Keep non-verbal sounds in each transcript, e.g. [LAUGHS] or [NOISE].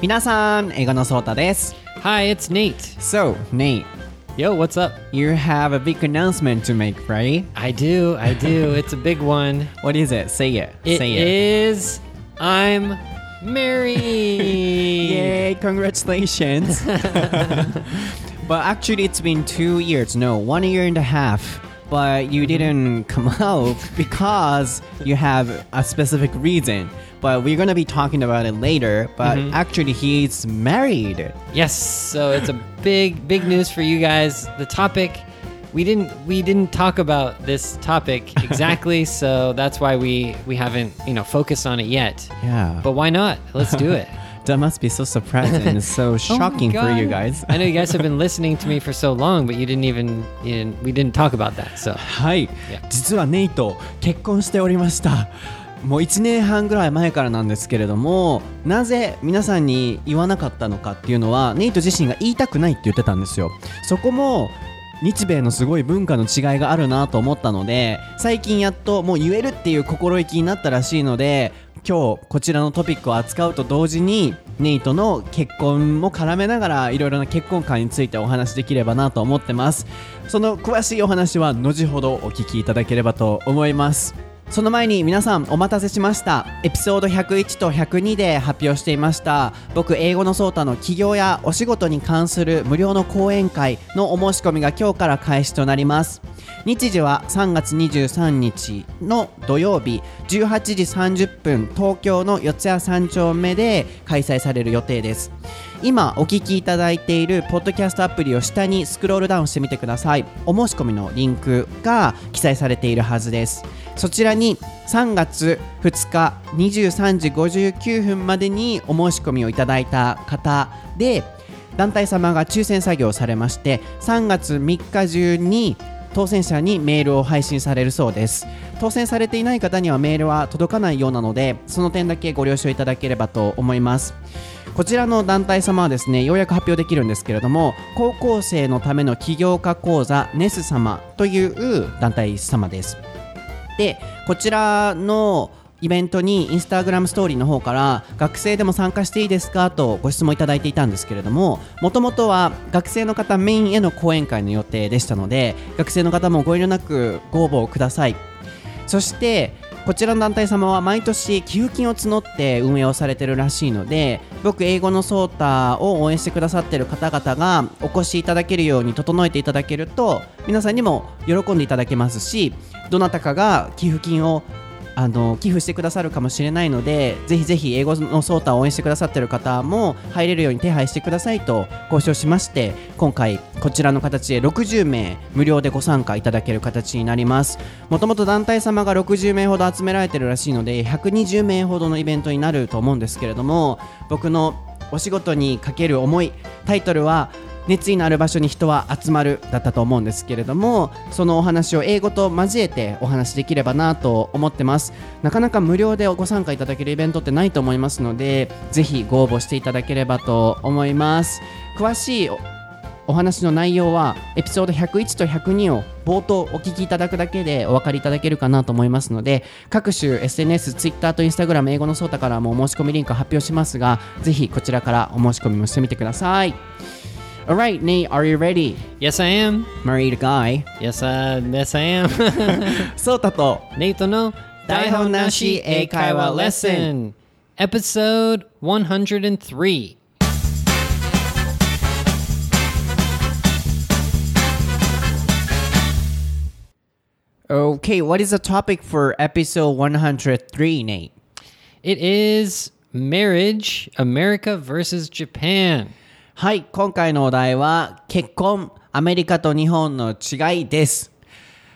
皆さん、英語のソータです。 Hi, it's Nate. So, Nate, Yo, what's up? you have a big announcement to make, right? I do, I do. [LAUGHS] it's a big one. What is it? Say it. It Say it. is I'm married. Yay, [LAUGHS] congratulations. [LAUGHS] but actually, it's been two years, no, one year and a half. But you mm-hmm. didn't come [LAUGHS] out because you have a specific reason. But we're gonna be talking about it later. But mm-hmm. actually, he's married. Yes, so it's a big, big news for you guys. The topic we didn't we didn't talk about this topic [LAUGHS] exactly, so that's why we we haven't you know focused on it yet. Yeah. But why not? Let's do it. [LAUGHS] that must be so surprising and so shocking Oh for you guys. I know you guys have been listening to me for so long, but you didn't even you didn't, we didn't talk about that. So はい、Yeah. 実はネイト結婚しておりましたもう1年半ぐらい前からなんですけれどもなぜ皆さんに言わなかったのかっていうのはネイト自身が言いたくないって言ってたんですよそこも日米のすごい文化の違いがあるなと思ったので最近やっともう言えるっていう心意気になったらしいので今日こちらのトピックを扱うと同時にネイトの結婚も絡めながらいろいろな結婚観についてお話しできればなと思ってます。その詳しいお話は後ほどお聞きいただければと思います。その前に皆さんお待たせしました。エピソード101と102で発表していました。僕英語のソータの起業やお仕事に関する無料の講演会のお申し込みが今日から開始となります。日時は3月23日の土曜日18時30分東京の四谷三丁目で開催される予定です。今お聞きいただいているポッドキャストアプリを下にスクロールダウンしてみてください。お申し込みのリンクが記載されているはずです。そちらにに3月2日23時59分までにお申し込みをいただいた方で団体様が抽選作業をされまして3月3日中に当選者にメールを配信されるそうです。当選されていない方にはメールは届かないようなのでその点だけご了承いただければと思います。こちらの団体様はですねようやく発表できるんですけれども高校生のための起業家講座ネス様という団体様です。でこちらのイベントにインスタグラムストーリーの方から学生でも参加していいですか？とご質問いただいていたんですけれどももともとは学生の方メインへの講演会の予定でしたので学生の方もご遠慮なくご応募ください。そしてこちらの団体様は毎年寄付金を募って運営をされてるらしいので僕英語のソータを応援してくださってる方々がお越しいただけるように整えていただけると皆さんにも喜んでいただけますしどなたかが寄付金をあの寄付してくださるかもしれないのでぜひぜひ英語のソータを応援してくださってる方も入れるように手配してくださいと交渉しまして今回こちらの形で60名無料でご参加いただける形になります。もともと団体様が60名ほど集められてるらしいので120名ほどのイベントになると思うんですけれども僕のお仕事にかける思いタイトルは熱意のある場所に人は集まるだったと思うんですけれどもそのお話を英語と交えてお話しできればなと思ってます。なかなか無料でご参加いただけるイベントってないと思いますのでぜひご応募していただければと思います。詳しいお話の内容はエピソード101と102を冒頭お聞きいただくだけでお分かりいただけるかなと思いますので各種 SNS、Twitter と Instagram 英語のソータからもお申し込みリンクを発表しますがぜひこちらからお申し込みもしてみてください。Alright, Nate, are you ready? yes, I am. Married guy Yes, uh, yes, I am. [LAUGHS] ソータと Nate no 台本なし英会話レッスン Episode 103. Okay, what is the topic for episode 103, Nate? It is marriage, America versus Japan. はい、今回のお題は結婚、アメリカと日本の違いです。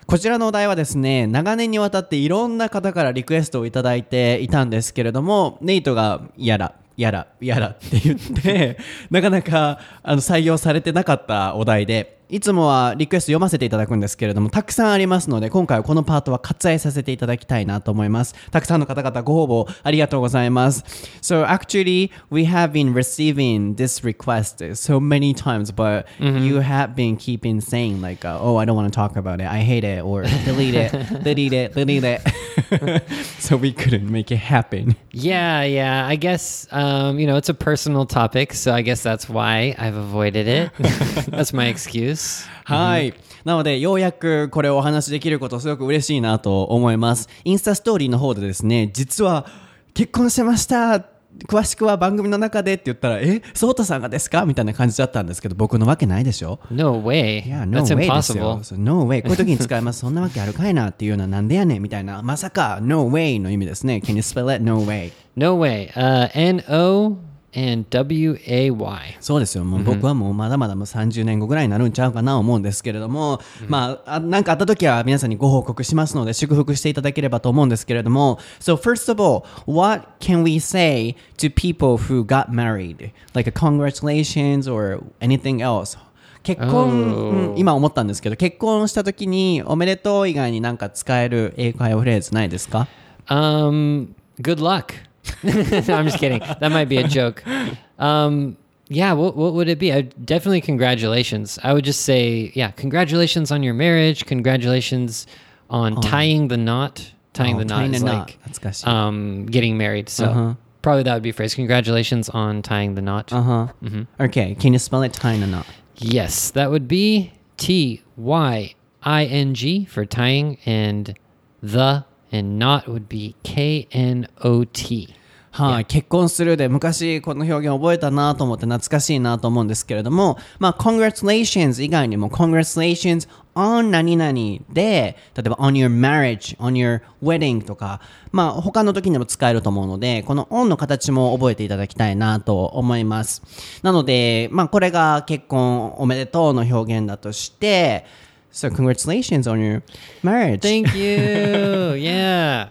こちらのお題はですね、長年にわたっていろんな方からリクエストをいただいていたんですけれども、ネイトがやら、やら、やらって言って、[LAUGHS] なかなかあの採用されてなかったお題で、いつもはリクエスト読ませていただくんですけれども、たくさんありますので、今回はこのパートは割愛させていただきたいなと思います。たくさんの方々ご応募ありがとうございます。So actually, we have been receiving this request so many times, but you have been keeping saying like, uh, oh, I don't want to talk about it, I hate it, or [LAUGHS] delete it, delete it, delete it. [LAUGHS] so we couldn't make it happen. Yeah, yeah. I guess um, you know it's a personal topic, so I guess that's why I've avoided it. [LAUGHS] that's my excuse. はい。なので、ようやくこれをお話しできることすごく嬉しいなと思います。インスタストーリーの方でですね、実は結婚してました詳しくは番組の中でって言ったら、え、ソータさんがですか？みたいな感じだったんですけど、僕のわけないでしょ？No way. いや、no that's way ですよ impossible.。そう no way。こういう時に使います。そんなわけあるかいなっていうのはなんでやねんみたいな。まさか、no way の意味ですね。Can you spell it? No way. No way. Uh, N O and W A Y. そうですよ。もう僕はもうまだまだもう30年後ぐらいになるんちゃうかな思うんですけれども、まあ、あなんかあった時は皆さんにご報告しますので、祝福していただければと思うんですけれども、So first of all, what can we say to people who got married? Like a congratulations or anything else? 結婚、うん今思ったんですけど、結婚した時におめでとう以外になんか使える英会話フレーズないですか？Um, good luck. [LAUGHS] no, I'm just kidding. That might be a joke. Um, yeah, what, what would it be? I, definitely congratulations. I would just say, yeah, congratulations on your marriage. Congratulations on tying the knot. Tying Oh, the knot tying is the knot. like That's um, getting married. So Uh-huh. probably that would be a phrase. Congratulations on tying the knot. Uh huh. Okay. can you spell it tying a knot? Yes, that would be T Y I N G for tying, and the and knot would be K N O T. はい、結婚するで昔この表現覚えたなと思って懐かしいなと思うんですけれども、まあ、congratulations 以外にも congratulations on 何々で、例えば on your marriage, on your wedding とか、まあ、他の時にも使えると思うので、この on の形も覚えていただきたいなと思います。なので、まあ、これが結婚おめでとうの表現だとして、So congratulations on your marriage. Thank you. [LAUGHS] yeah.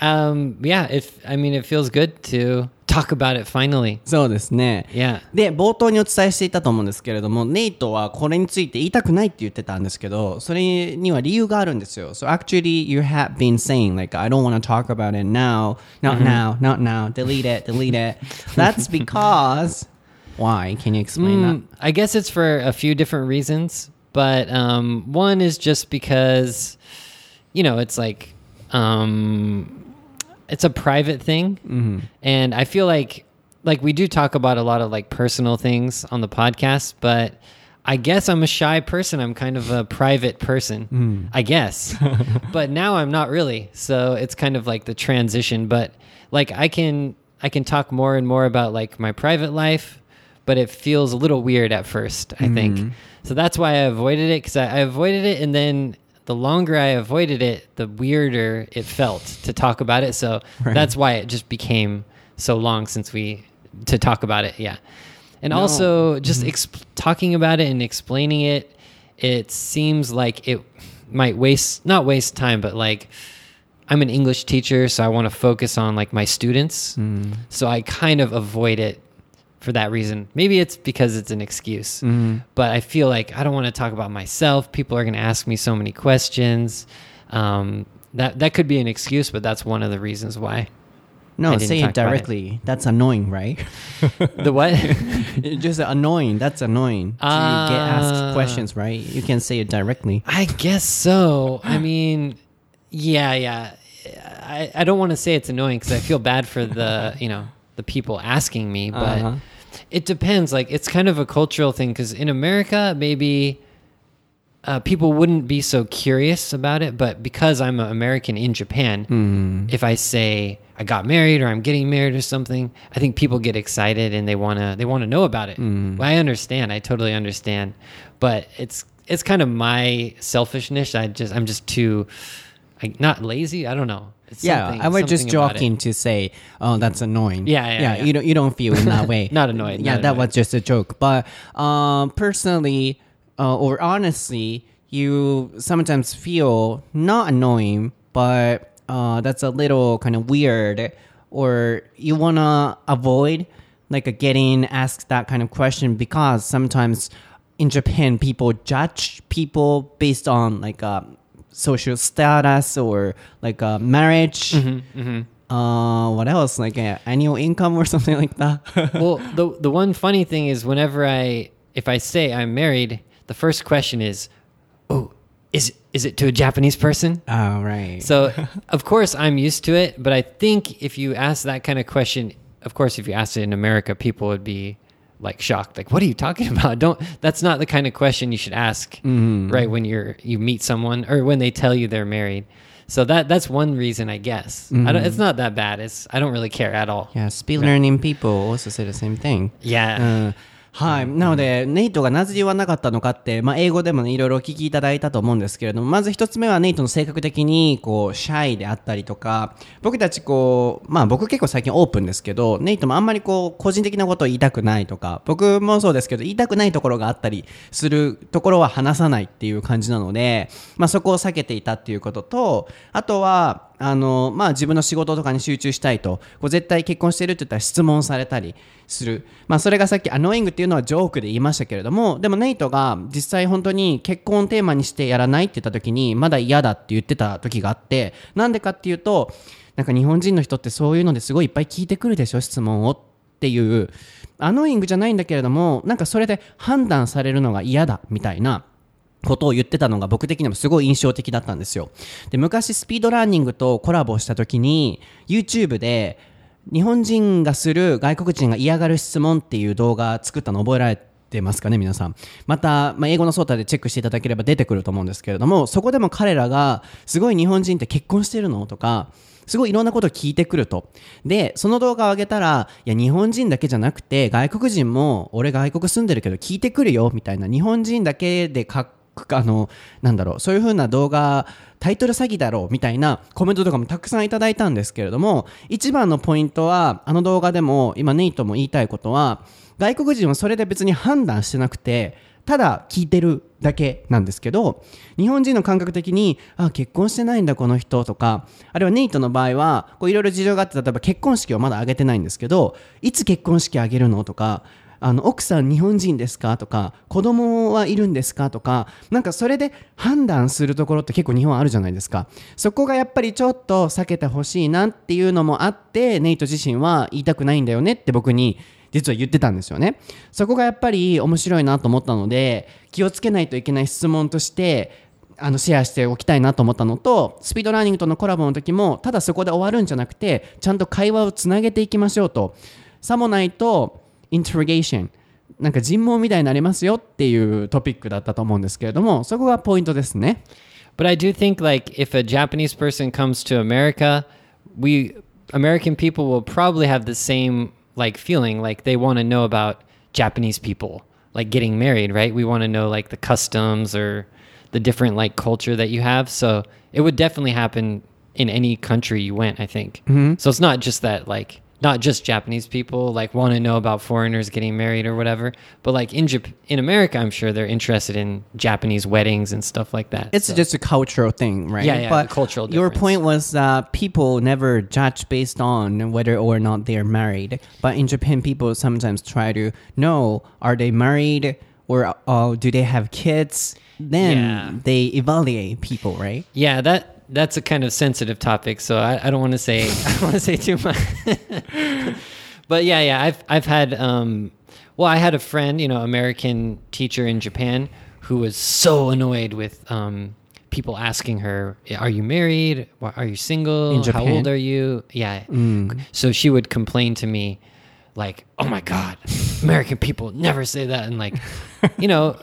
Um, yeah, if I mean it feels good to talk about it finally. そうですね。 Yeah. で、冒頭にお伝えしていたと思うんですけれども、ネイトはこれについて言いたくないって言ってたんですけど、それには理由があるんですよ。So actually you have been saying like I don't want to talk about it now, not now, not now, delete it, delete it. That's [LAUGHS] because why? Can you explain Mm, I guess it's for a few different reasons, but um, one is just because, you know, it's like, um, it's a private thing, mm-hmm. and I feel like, like we do talk about a lot of like personal things on the podcast, but I guess I'm a shy person. I'm kind of a private person, mm. I guess, [LAUGHS] but now I'm not really. So it's kind of like the transition, but like I can. I can talk more and more about like my private life, but it feels a little weird at first, I think. Mm. So that's why I avoided it because I, I avoided it, and then the longer I avoided it, the weirder it felt to talk about it. So that's why it just became so long since we to talk about it. Yeah, and also just mm-hmm. exp- talking about it and explaining it, it seems like it might waste not waste time, but like. I'm an English teacher, so I want to focus on like my students. Mm. So I kind of avoid it for that reason. Maybe it's because it's an excuse, but I feel like I don't want to talk about myself. People are going to ask me so many questions. Um, that that could be an excuse, but that's one of the reasons why. No, say it about it. directly. That's annoying, right? [LAUGHS] The what? [LAUGHS] Just annoying. That's annoying. So you get asked Ah. questions, right? You can say it directly. I guess so. I mean, yeah, yeah. I, I don't want to say it's annoying because I feel bad for the you know the people asking me, but Uh-huh. It depends. Like it's kind of a cultural thing because in America, maybe uh, people wouldn't be so curious about it, but because I'm an American in Japan, if I say I got married or I'm getting married or something, I think people get excited and they wanna they wanna know about it. Well, I understand. I totally understand, but it's it's kind of my selfishness. I just I'm just too, I, not lazy. I don't know. Yeah, I was just something about it. joking to say, "Oh, that's annoying." Yeah, yeah, yeah. You don't you don't feel in that [LAUGHS] way. Not annoyed, Yeah, not that annoyed. was just a joke. But um, personally, uh, or honestly, you sometimes feel not annoying, but uh, that's a little kind of weird, or you wanna avoid like getting asked that kind of question because sometimes in Japan people judge people based on like uh, social status or like uh, marriage. Uh, what else? Like uh, annual income or [LAUGHS] something like that. well, the the one funny thing is whenever I if I say I'm married, the first question is, "Oh, is is it to a Japanese person? Oh, right. So, [LAUGHS] of course, I'm used to it, but I think if you ask that kind of question, of course, if you asked it in America, people would be like shocked, like, "What are you talking [LAUGHS] about?" Don't. That's not the kind of question you should ask, mm-hmm. right? When you're you meet someone or when they tell you they're married. So that that's one reason, I guess. I don't, it's mm-hmm. not that bad. It's I don't really care at all. Yeah, speed learning people also say the same thing. Yeah. うんはい。なので、ネイトがなぜ言わなかったのかって、まあ、英語でもね、いろいろお聞きいただいたと思うんですけれども、まず一つ目はネイトの性格的に、こう、シャイであったりとか、僕たちこう、まあ僕結構最近オープンですけど、ネイトもあんまりこう、個人的なことを言いたくないとか、僕もそうですけど、言いたくないところがあったりするところは話さないっていう感じなので、まあそこを避けていたっていうことと、あとは、あのまあ、自分の仕事とかに集中したいとこう絶対結婚してるって言ったら質問されたりする、まあ、それがさっき「アノイング」っていうのはジョークで言いましたけれどもでもネイトが実際本当に結婚をテーマにしてやらないって言った時にまだ嫌だって言ってた時があってなんでかっていうとなんか日本人の人ってそういうのですごいいっぱい聞いてくるでしょ質問をっていう。アノイングじゃないんだけれどもなんかそれで判断されるのが嫌だみたいな。ことを言ってたのが僕的にもすごい印象的だったんですよ。で、昔スピードランニングとコラボした時に YouTube で日本人がする外国人が嫌がる質問っていう動画作ったの覚えられてますかね皆さん。また、まあ、英語のソータでチェックしていただければ出てくると思うんですけれども、そこでも彼らがすごい日本人って結婚してるのとか、すごいいろんなことを聞いてくると。で、その動画を上げたら、いや、日本人だけじゃなくて、外国人も、俺外国住んでるけど聞いてくるよ、みたいな、日本人だけでかっあの、なんだろう、そういう風な動画、タイトル詐欺だろうみたいなコメントとかもたくさんいただいたんですけれども、一番のポイントは、あの動画でも、今ネイトも言いたいことは、外国人はそれで別に判断してなくて、ただ聞いてるだけなんですけど、日本人の感覚的に、あ、結婚してないんだこの人とか、あるいはネイトの場合は、いろいろ事情があって、例えば結婚式をまだ挙げてないんですけど、いつ結婚式挙げるのとか、あの奥さん日本人ですか？とか子供はいるんですか？とかなんかそれで判断するところって結構日本あるじゃないですか。そこがやっぱりちょっと避けてほしいなっていうのもあってネイト自身は言いたくないんだよねって僕に実は言ってたんですよね。そこがやっぱり面白いなと思ったので気をつけないといけない質問としてあのシェアしておきたいなと思ったのとスピードラーニングとのコラボの時もただそこで終わるんじゃなくてちゃんと会話をつなげていきましょうと。さもないと イントロゲーションなんか尋問みたいになりますよっていうトピックだったと思うんですけれどもそこがポイントですね But I do think like if a Japanese person comes to America, we American people will probably have the same like feeling like they want to know about Japanese people like getting married, right? We want to know like the customs or the different like culture that you have. So it would definitely happen in any country you went, I think. So it's not just that like not just Japanese people like want to know about foreigners getting married or whatever, but like in Jap- in America, I'm sure they're interested in Japanese weddings and stuff like that. It's So- just a cultural thing, right? Yeah, yeah, But cultural Your point was uh, people never judge based on whether or not they're married. But in Japan, people sometimes try to know are they married or uh, do they have kids? Then Yeah. they evaluate people, right? Yeah, that that's a kind of sensitive topic, so I, I don't want to say [LAUGHS] I want to say too much. [LAUGHS] but yeah, yeah, I've I've had um, well, I had a friend, you know, American teacher in Japan, who was so annoyed with um, people asking her, "Are you married? Are you single? In How old are you?" Yeah, so she would complain to me. Like, oh my God, American people never say that. And like, you know,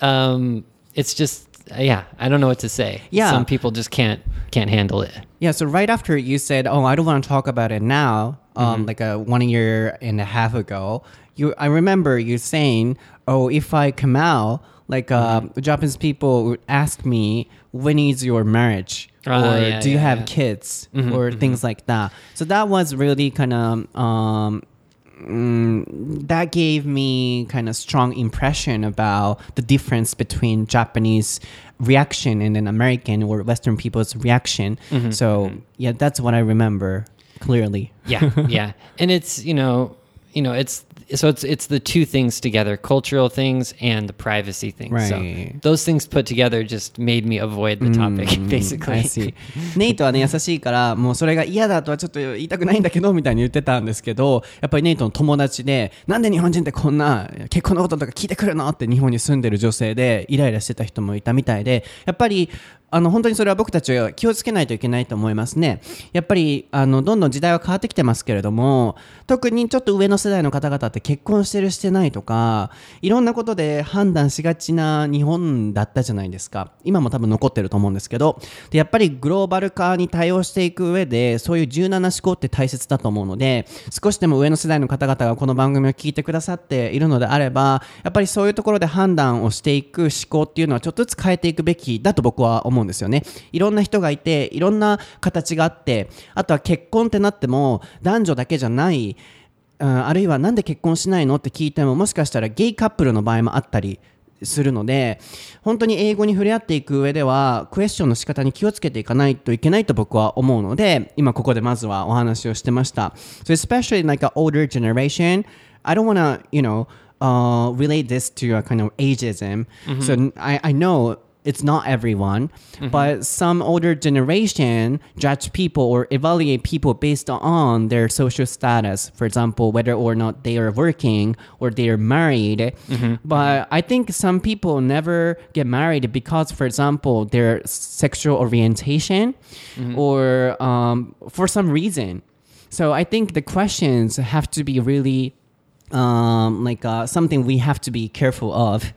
um, it's just, yeah, I don't know what to say. Yeah. Some people just can't, can't handle it. Yeah, so right after you said, "Oh, I don't want to talk about it now," um, like a one year and a half ago, you I remember you saying, "Oh, if I come out, like uh, Japanese people would ask me, when is your marriage?" Ah, or yeah, do you yeah, have yeah. kids or things like that so that was really kind of um, mm, that gave me kind of strong impression about the difference between Japanese reaction and an American or Western people's reaction. So yeah, that's what I remember clearly. Yeah. yeah. [LAUGHS] And it's, you know, you know, it's, so it's it's the two things together cultural things and the privacy things Right. so those things put together just made me avoid the topic I basically ネイトはね優しいからもうそれが嫌だとはちょっと言いたくないんだけどみたいに言ってたんですけどやっぱりネイトの友達でなんで日本人ってこんな結婚のこととか聞いてくるのって日本に住んでる女性でイライラしてた人もいたみたいでやっぱりあの本当にそれは僕たちは気をつけないといけないと思いますね。やっぱりあのどんどん時代は変わってきてますけれども特にちょっと上の世代の方々って結婚してるしてないとかいろんなことで判断しがちな日本だったじゃないですか。今も多分残ってると思うんですけど。でやっぱりグローバル化に対応していく上でそういう柔軟な思考って大切だと思うので少しでも上の世代の方々がこの番組を聞いてくださっているのであればやっぱりそういうところで判断をしていく思考っていうのはちょっとずつ変えていくべきだと僕は思うんですよね。いろんな人がいていろんな形があってあとは結婚ってなっても男女だけじゃないうんあるいはなんで結婚しないのって聞いてももしかしたらゲイカップルの場合もあったりするので本当に英語に触れ合っていく上ではクエスチョンの仕方に気をつけていかないといけないと僕は思うので今ここでまずはお話をしてました。So especially like an older generation I don't wanna you know uh, relate this to a kind of ageism. So I, I know it's not everyone, mm-hmm. but some older generation judge people or evaluate people based on their social status. For example, whether or not they are working or they are married. Mm-hmm. But I think some people never get married because, for example, their sexual orientation mm-hmm. or um, for some reason. So I think the questions have to be really um like uh, something we have to be careful of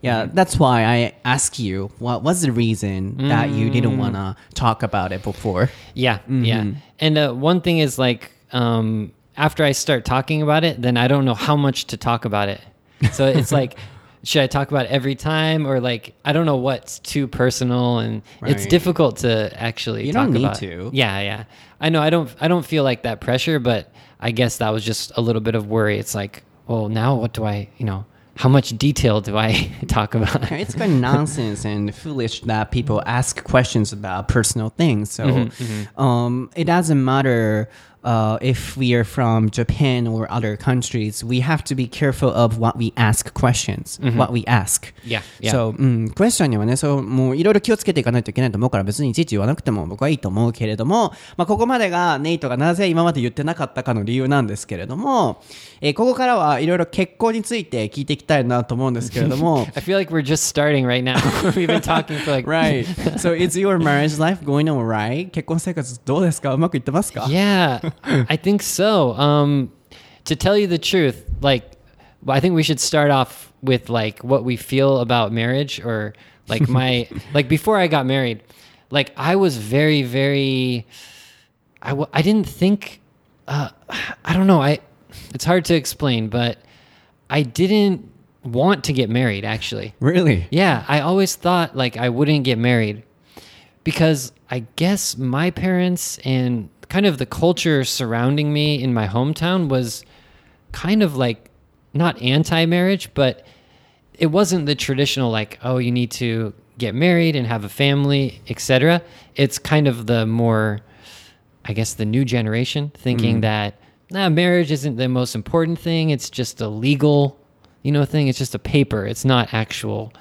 yeah that's why i ask you what was the reason that you didn't want to talk about it before Yeah, yeah. And uh, one thing is like, um, after I start talking about it, then I don't know how much to talk about it. So it's [LAUGHS] like, should I talk about every time, or like I don't know what's too personal, and it's difficult to actually. You talk don't need about. to. Yeah, yeah. I know. I don't. I don't feel like that pressure, but I guess that was just a little bit of worry. It's like, well, now what do I? You know, how much detail do I [LAUGHS] talk about? it's kind of nonsense and foolish that people ask questions about personal things so um it doesn't matter uh, if we are from Japan or other countries, we have to be careful of what we ask questions, what we ask. Yeah, yeah. So, うん、クエスチョンにはね、そう、もういろいろ気をつけていかないといけないと思うから別にいちいち言わなくても僕はいいと思うけれども、まあ、ここまでがネイトがなぜ今まで言ってなかったかの理由なんですけれども、えーここからはいろいろ結婚について聞いていきたいなと思うんですけれども、I feel like we're just starting right now. We've been talking for like Right. So is your marriage life going alright? 結婚生活どうですかうまくいってますか Yeah, I think so. Um, to tell you the truth, like, I think we should start off with like what we feel about marriage, or like my [LAUGHS] like before I got married, like I was very very, I w- I didn't think, uh, I don't know, I it's hard to explain, but I didn't want to get married actually. Really? Yeah, I always thought like I wouldn't get married because I guess my parents and kind of the culture surrounding me in my hometown was kind of like not anti-marriage, but it wasn't the traditional like oh you need to get married and have a family, etc. It's kind of the more I guess the new generation thinking mm-hmm. that nah, marriage isn't the most important thing. It's just a legal, you know, thing. It's just a paper. It's not actual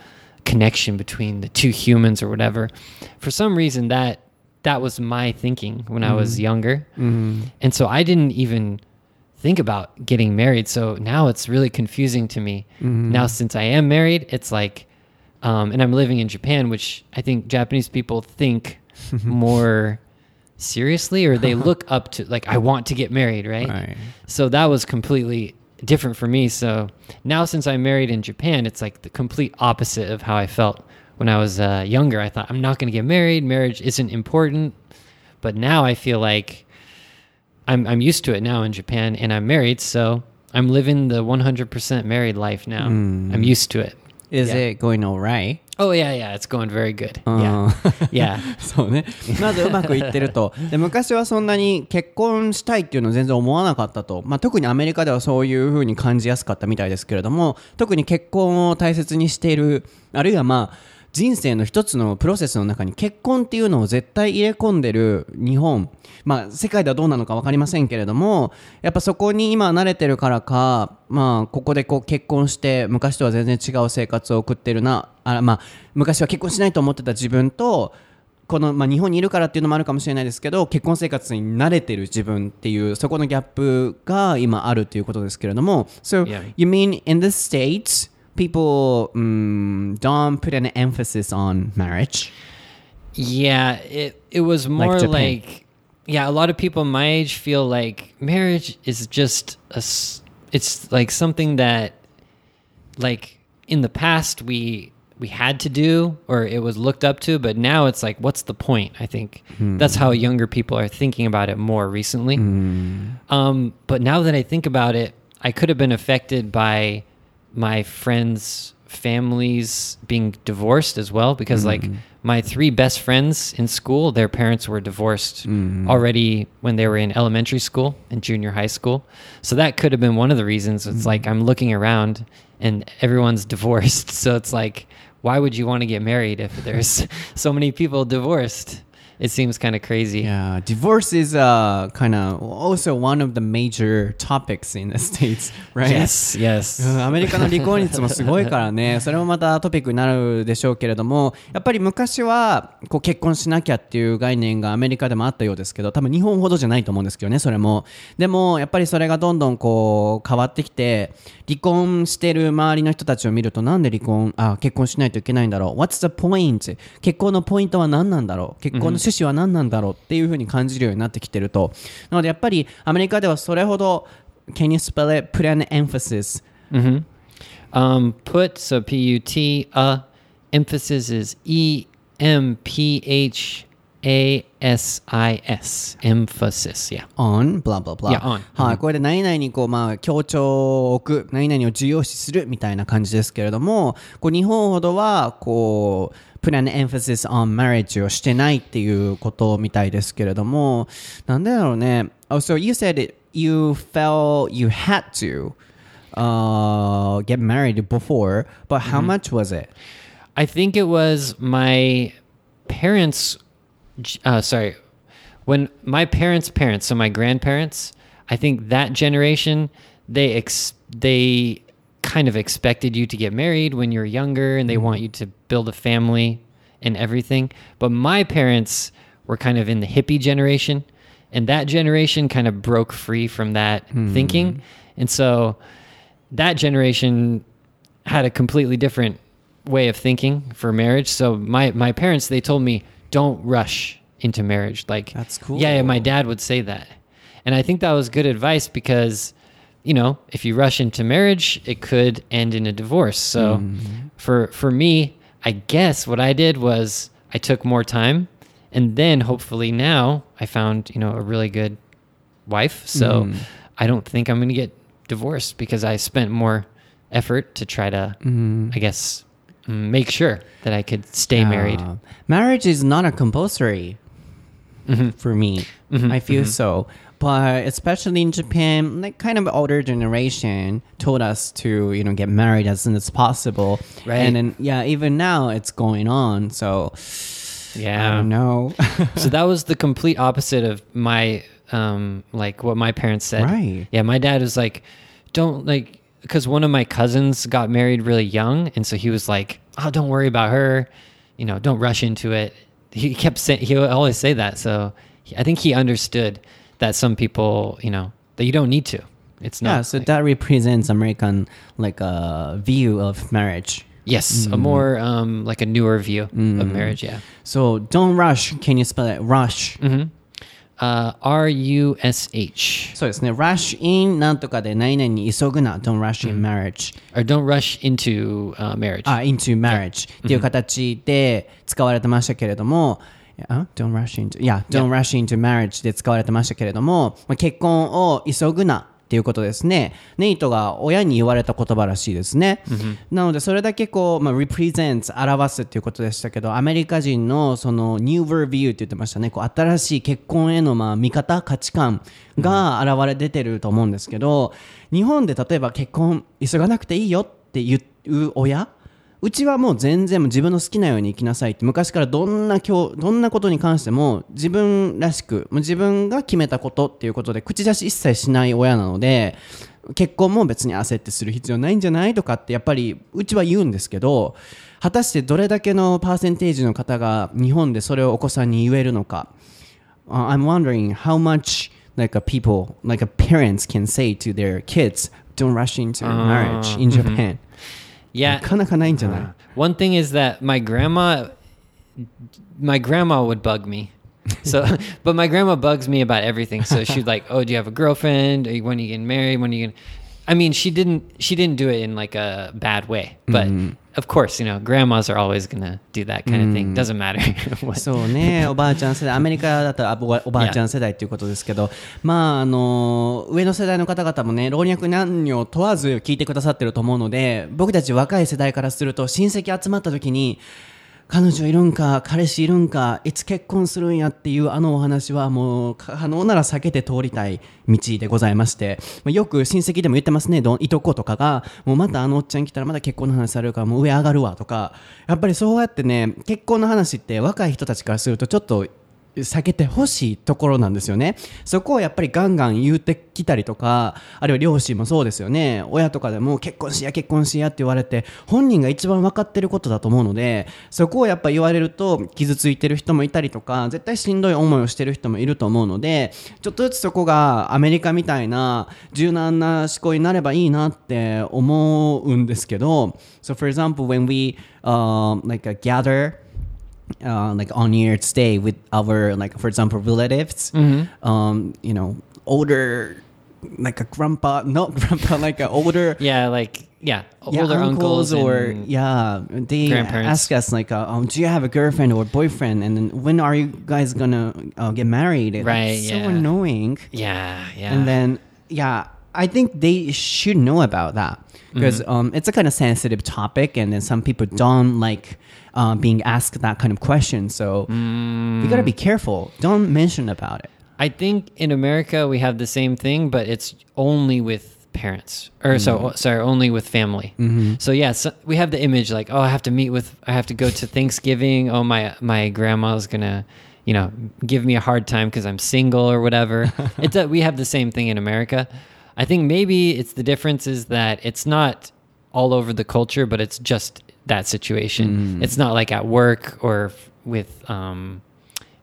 connection between the two humans or whatever. For some reason, that that was my thinking when I was mm-hmm. younger, mm-hmm. and so I didn't even think about getting married. So now it's really confusing to me. Mm-hmm. Now since I am married, it's like, um, and I'm living in Japan, which I think Japanese people think [LAUGHS] more seriously or they [LAUGHS] look up to like I want to get married, right? Right. So that was completely different for me. So now since I'm married in Japan, it's like the complete opposite of how I felt when I was uh, younger. I thought I'm not going to get married. Marriage isn't important. But now I feel like I'm I'm used to it now in Japan and I'm married, so I'm living the 100% married life now. I'm used to it. Is Yeah. it going alright? Oh yeah, yeah, it's going very good. うん Yeah. Yeah. そうね。まずうまくいってると。で昔はそんなに結婚したいっていうのを全然思わなかったと。まあ、特にアメリカではそういう風に感じやすかったみたいですけれども、特に結婚を大切にしている、あるいはまあ、人生の一つのプロセスの中に結婚っていうのを絶対入れ込んでる日本まあ世界ではどうなのか分かりませんけれどもやっぱそこに今慣れてるからかまあここでこう結婚して昔とは全然違う生活を送ってるなあまあ昔は結婚しないと思ってた自分とこの、まあ、日本にいるからっていうのもあるかもしれないですけど結婚生活に慣れてる自分っていうそこのギャップが今あるということですけれども So Yeah. you mean in the States people um, don't put an emphasis on marriage Yeah, it it was more Japan. like, yeah, a lot of people my age feel like marriage is just a it's like something that like in the past we we had to do or it was looked up to, but now it's like what's the point? I think that's how younger people are thinking about it more recently. Um, but now that I think about it, I could have been affected by my friends' families being divorced as well because like mm-hmm. my three best friends in school, their parents were divorced mm-hmm. already when they were in elementary school and junior high school. So that could have been one of the reasons. It's like mm-hmm. I'm looking around and everyone's [LAUGHS] divorced. So it's like why would you want to get married if there's [LAUGHS] so many people divorced? It seems kind of crazy. Yeah, divorce is uh, kind of also one of the major topics in the States, [LAUGHS] right? Yes, yes. う [LAUGHS] んアメリカの離婚率もすごいからね、[LAUGHS] それもまたトピックになるでしょうけれども、やっぱり昔はこう結婚しなきゃっていう概念がアメリカでもあったようですけど、多分日本ほどじゃないと思うんですけどね、それも。でも、やっぱりそれがどんどんこう変わってきて、離婚してる周りの人たちを見ると、なんで離婚、あ、結婚しないといけないんだろう ?What's the point? 結婚のポイントは何なんだろう？結婚の趣旨は何なんだろうっていうふうに感じるようになってきてると。なのでやっぱりアメリカではそれほど、Can you spell it? Put an emphasis Mm-hmm. Um, put so P U T uh emphasis is E M P H A S I S emphasis. Yeah. on blah blah blah Yeah, on. はい、これで何々にこうまあ強調を置く何々を重要視するみたいな感じですけれどもこう日本ほどはこう put an emphasis on marriage をしてないっていうことみたいですけれどもなんでだろうね Oh so you said it, you felt you had to uh, get married before but how much was it I think it was my parents. Uh, sorry, when my parents' parents, so my grandparents. I think that generation they ex- they kind of expected you to get married when you're younger, and they mm-hmm. want you to build a family and everything. But my parents were kind of in the hippie generation, and that generation kind of broke free from that hmm. thinking, and so that generation had a completely different way of thinking for marriage. So my my parents they told me don't rush into marriage. Like That's cool. Yeah, yeah, my dad would say that, and I think that was good advice because you know if you rush into marriage, it could end in a divorce. So mm-hmm. for for me, I guess what I did was I took more time, and then hopefully now I found you know a really good wife. So mm-hmm. I don't think I'm going to get divorced because I spent more effort to try to, mm-hmm. I guess, mm, make sure that I could stay married. Uh, marriage is not a compulsory for me. I feel so. But especially in Japan, like kind of older generation told us to, you know, get married as soon as possible. Right. And then yeah, even now it's going on. So I Yeah. don't know. [LAUGHS] so that was the complete opposite of my, um, like what my parents said. Right. Yeah. My dad was like, don't like, because one of my cousins got married really young. And so he was like, oh, don't worry about her. You know, don't rush into it. He kept saying, he would always say that. So he, I think he understood that some people, you know, that you don't need to. It's not. yeah, so that represents American like uh, view of marriage. Yes, a more um, like a newer view of marriage. Yeah. So don't rush. Can you spell it? Rush. Uh, R U S H そうですね。rush in なんとかで何々に急ぐな。don't rush in marriage. or don't rush into uh, marriage. あ、into marriage っていう形で使われてましたけれども、 あ don't rush into, yeah, don't rush into marriage で使われてましたけれども、まあ結婚を急ぐなっていうことですね。ネイトが親に言われた言葉らしいですね。なので、それだけこう、まあ、represents 表すっていうことでしたけど、アメリカ人のその newer view って言ってましたね。こう新しい結婚へのまあ見方、価値観が現れ出てると思うんですけど、日本で例えば結婚急がなくていいよって言う親うちはもう全然自分の好きなように生きなさいって昔からどんな今日どんなことに関しても自分らしくもう自分が決めたことっていうことで口出し一切しない親なので結婚も別に焦ってする必要ないんじゃないとかってやっぱりうちは言うんですけど果たしてどれだけのパーセンテージの方が日本でそれをお子さんに言えるのか、uh, I'm wondering how much like a people like a parents can say to their kids don't rush into marriage in Japan、Yeah. なかなかないんじゃない、 One thing is that my grandma, my grandma would bug me. So, [LAUGHS] but my grandma bugs me about everything. So she'd like, "Oh, do you have a girlfriend? Are you- When are you getting married? When are you going?" I mean, she didn't. She didn't do it in like a bad way, but of course, you know, grandmas are always gonna do that kind of thing. Doesn't matter. そうね、おばあちゃん世代、アメリカだったらおばおばあちゃん世代っていうことですけど、まあ、あの、上の世代の方々もね、老若男女問わず聞いてくださってると思うので、僕たち若い世代からすると、親戚集まった時に、彼女いるんか、彼氏いるんか、いつ結婚するんやっていうあのお話はもう可能なら避けて通りたい道でございまして、まよく親戚でも言ってますね、どいとことかが、もうまたあのおっちゃん来たらまだ結婚の話されるからもう上上がるわとか、やっぱりそうやってね、結婚の話って若い人たちからするとちょっと避けてほしいところなんですよね。そこをやっぱりガンガン言うてきたりとか、あるいは両親もそうですよね。親とかでも結婚しや結婚しやって言われて、本人が一番分かってることだと思うので、そこをやっぱ言われると傷ついてる人もいたりとか、絶対しんどい思いをしてる人もいると思うので、ちょっとずつそこがアメリカみたいな柔軟な思考になればいいなって思うんですけど、So for example, when we、um, like gather uh, like on year stay with our like for example relatives um you know older like a grandpa [LAUGHS] not grandpa like a older yeah, like yeah, yeah, older uncles, or yeah they ask us like uh, um, do you have a girlfriend or boyfriend? And then when are you guys gonna uh, get married? Right, It's so yeah. annoying. Yeah, yeah. and then yeah i think they should know about that. Because um, it's a kind of sensitive topic and then some people don't like uh, being asked that kind of question so you gotta be mm. careful don't mention about it I think in America we have the same thing, but it's only with parents, or so mm. sorry, only with family. Mm-hmm. So yeah, so we have the image like, oh, I have to meet with, I have to go to Thanksgiving. Oh, my my grandma's gonna, you know, give me a hard time because I'm single or whatever. [LAUGHS] it's a, we have the same thing in America. I think maybe it's the difference is that it's not all over the culture, but it's just that situation. Mm. It's not like at work or with. Um,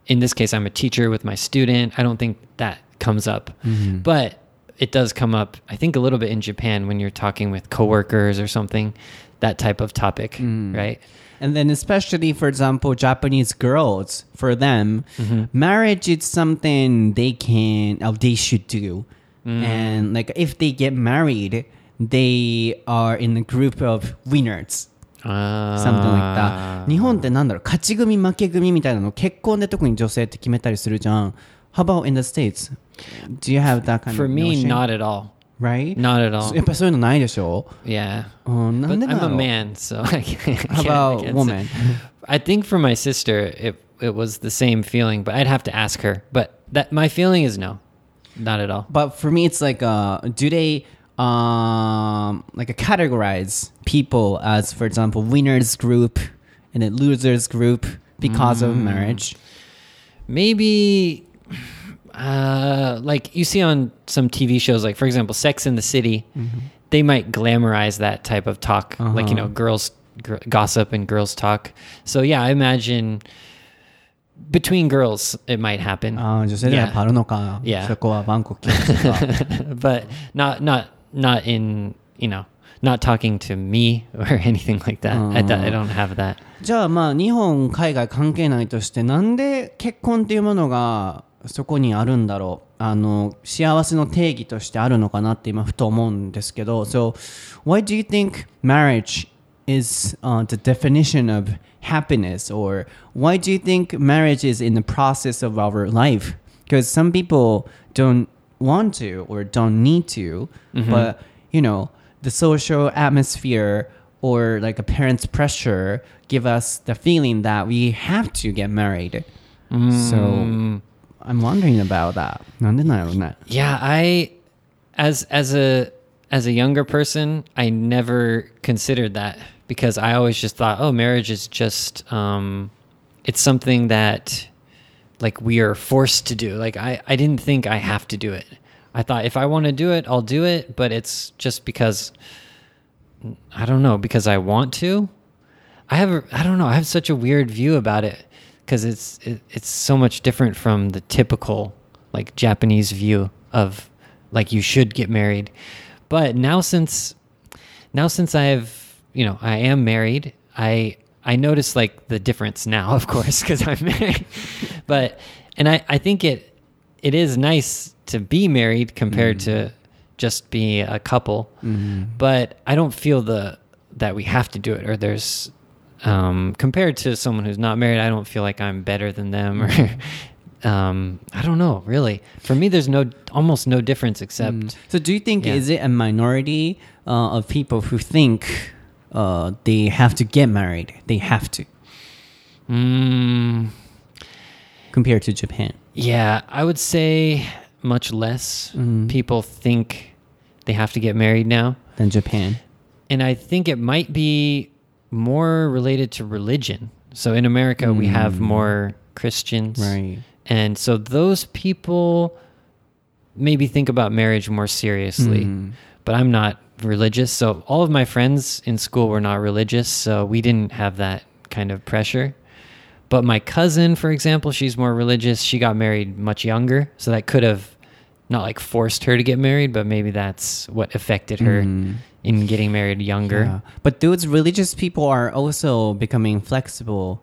in this case, I'm a teacher with my student. I don't think that comes up, mm-hmm. but it does come up. I think a little bit in Japan when you're talking with coworkers or something, that type of topic, mm. right? And then, especially for example, Japanese girls, for them, mm-hmm. marriage is something they can, or they should do. Mm. And like, if they get married, they are in a group of winners. something like that. 日本ってなんだろう、勝ち組負け組みたいなの結婚で特に女性って決めたりするじゃん。How about in the States? Do you have that kind For of me, notion? not at all. right? Not at all. やっぱりそういうのないでしょ Yeah. うん、な But んでだ I'm ろ a う man, so [LAUGHS] I can't. I How can't- I about can't woman? say. I think for my sister, it it was the same feeling, but I'd have to ask her. But that my feeling is no, not at all. But for me, it's like, uh, do they um, like categorize people as, for example, winners group and then losers group because mm. of hmm. marriage? Maybe, uh, like you see on some TV shows, like for example, Sex in the City, mm-hmm. they might glamorize that type of talk, uh-huh. like you uh-huh. know, girls gr- gossip and girls talk. So yeah, I imagine between girls it might happen. Uh, yeah. yeah. [LAUGHS] but not not not in you know not talking to me [LAUGHS] or anything like that. I, do- I don't have that. じゃあまあ日本海外関係ないとしてなんで結婚っていうものがそこにあるんだろうあの幸せの定義としてあるのかなって今ふと思うんですけど So why do you think marriage is、uh, the definition of happiness or why do you think marriage is in the process of our life because some people don't want to or don't need to, mm-hmm. but you know, the social atmosphere or like a parent's pressure give us the feeling that we have to get married. Mm. So I'm wondering about that. Yeah, I as as a as a younger person, I never considered that because I always just thought, oh, marriage is just um, it's something that like we are forced to do. Like I, I didn't think I have to do it. I thought if I want to do it, I'll do it, but it's just because I don't know, because I want to. I have I don't know, I have such a weird view about it because it's it, it's so much different from the typical like Japanese view of like you should get married. But now since now since I've, you know, I am married, I I notice like the difference now, [LAUGHS] of course, because I'm married. But and I I think it it is nice to be married compared Mm-hmm. to just be a couple. But I don't feel the that we have to do it or there's um compared to someone who's not married, I don't feel like I'm better than them or [LAUGHS] um I don't know, really. For me there's no almost no difference except So do you think Yeah. is it a minority uh, of people who think uh, they have to get married? They have to mm, compared to Japan. Yeah, I would say much less mm-hmm. people think they have to get married now. than Japan. And I think it might be more related to religion. So in America, we mm. have more Christians. Right. And so those people maybe think about marriage more seriously. Mm-hmm. But I'm not religious. So all of my friends in school were not religious. So we didn't have that kind of pressure. But my cousin, for example, she's more religious. She got married much younger. So that could have not like forced her to get married, but maybe that's what affected her in getting married younger. Yeah. But those religious people are also becoming flexible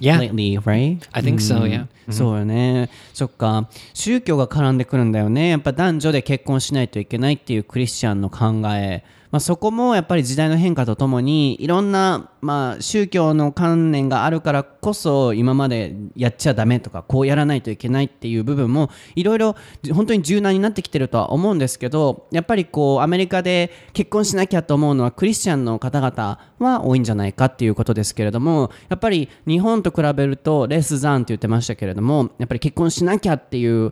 Yeah. lately, right? I think so, うん yeah. そうよね。そっか。宗教が絡んでくるんだよね。やっぱ男女で結婚しないといけないっていうクリスチャンの考え。 まあ、そこもやっぱり時代の変化とともにいろんな、まあ、宗教の観念があるからこそ今までやっちゃダメとかこうやらないといけないっていう部分もいろいろ本当に柔軟になってきてるとは思うんですけどやっぱりこうアメリカで結婚しなきゃと思うのはクリスチャンの方々は多いんじゃないかっていうことですけれどもやっぱり日本と比べるとレスザンって言ってましたけれどもやっぱり結婚しなきゃっていう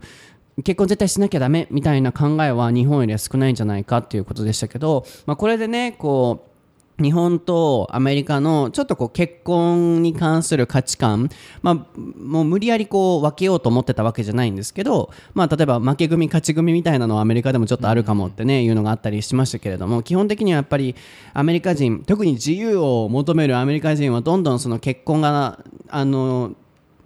結婚絶対しなきゃダメみたいな考えは日本よりは少ないんじゃないかっていうことでしたけど、まあ、これでねこう日本とアメリカのちょっとこう結婚に関する価値観、まあ、もう無理やりこう分けようと思ってたわけじゃないんですけど、まあ、例えば負け組勝ち組みたいなのはアメリカでもちょっとあるかもってね、いうのがあったりしましたけれども基本的にはやっぱりアメリカ人特に自由を求めるアメリカ人はどんどんその結婚があの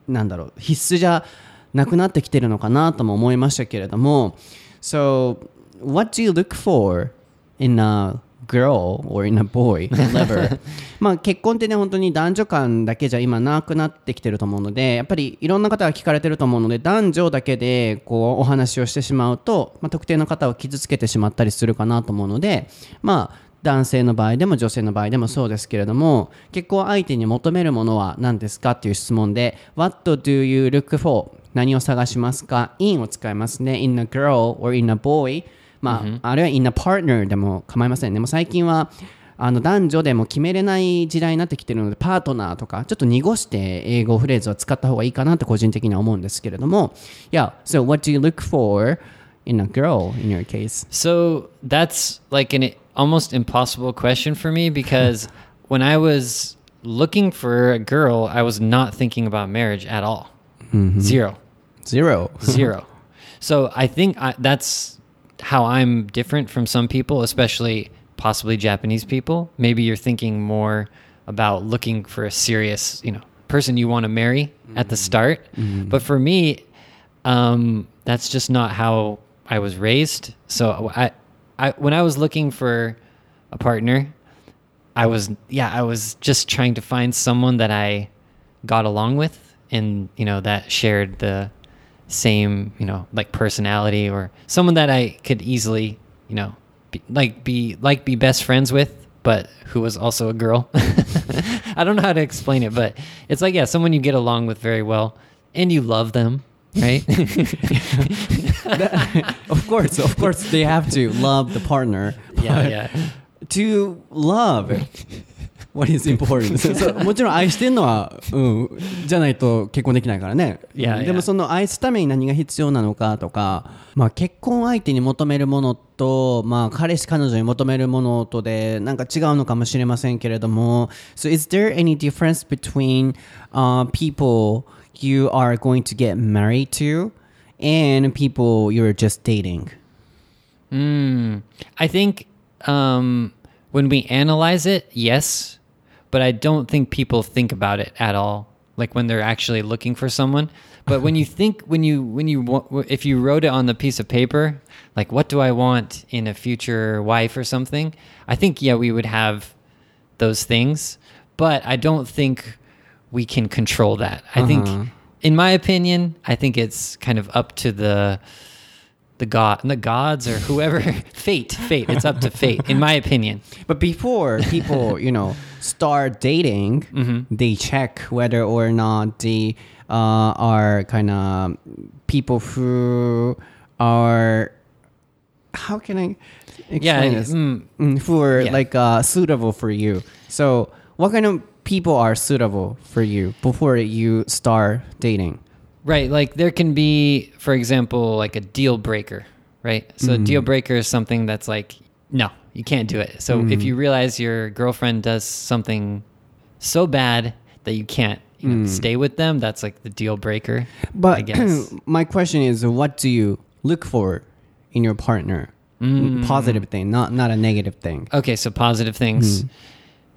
なんだろう必須じゃなくなってきてるのかなとも思いましたけれども So what do you look for in a girl or in a boy lover [LAUGHS] まあ結婚ってね本当に男女間だけじゃ今なくなってきてると思うのでやっぱりいろんな方が聞かれてると思うので男女だけでこうお話をしてしまうと、まあ、特定の方を傷つけてしまったりするかなと思うのでまあ男性の場合でも女性の場合でもそうですけれども結婚相手に求めるものは何ですかっていう質問で What do you look for? 何を探しますか ?in を使いますね in a girl or in a boy まあ、あるいは in a partner でも構いませんねもう最近はあの男女でも決めれない時代になってきてるのでパートナーとかちょっと濁して英語フレーズを使った方がいいかなと個人的には思うんですけれども Yeah, so what do you look for in a girl in your case? So that's like an almost impossible question for me because when I was looking for a girl, I was not thinking about marriage at all. Zero. Zero Zero. [LAUGHS] so I think I, that's how I'm different from some people, especially possibly Japanese people. Maybe you're thinking more about looking for a serious, you know, person you want to marry at the start. But for me, um, that's just not how I was raised. So I, I when I was looking for a partner, I was yeah, I was just trying to find someone that I got along with and you know that shared the same you know like personality or someone that I could easily you know be, like be like be best friends with but who was also a girl. [LAUGHS] I don't know how to explain it but it's like yeah someone you get along with very well and you love them right? [LAUGHS] Of course, of course, they have to love the partner. yeah yeah. To love, What is important? そうもちろん愛してるのは、うん、じゃないと結婚できないからね。いやいやでもその愛すために何が必要なのかとか、まあ結婚相手に求めるものと、まあ彼氏彼女に求めるものとでなんか違うのかもしれませんけれども、So is there any difference between、uh, people you are going to get married to and people you're just dating? Mm, I think um, when we analyze it, yes, but I don't think people think about it at all. Like when they're actually looking for someone. But when you [LAUGHS] think, when you, when you, if you wrote it on the piece of paper, like what do I want in a future wife or something? I think yeah, we would have those things, but I don't think we can control that. I think, uh-huh. in my opinion, I think it's kind of up to the the god, and the gods or whoever, [LAUGHS] fate, fate. It's up to fate, in my opinion. But before people, [LAUGHS] you know, start dating, they check whether or not they uh, are kind of people who are. How can I explain Yeah, this? mm. Mm, who are Yeah. like uh, suitable for you. So, what kind of people are suitable for you before you start dating? Right, like there can be, for example, like a deal breaker, right? So a mm. deal breaker is something that's like, no, you can't do it. So if you mm. realize your girlfriend does something so bad that you can't you know, mm. stay with them, that's like the deal breaker. I But guess. [CLEARS THROAT] my question is, what do you look for in your partner? Positive thing, not not a negative thing. Okay, so positive things.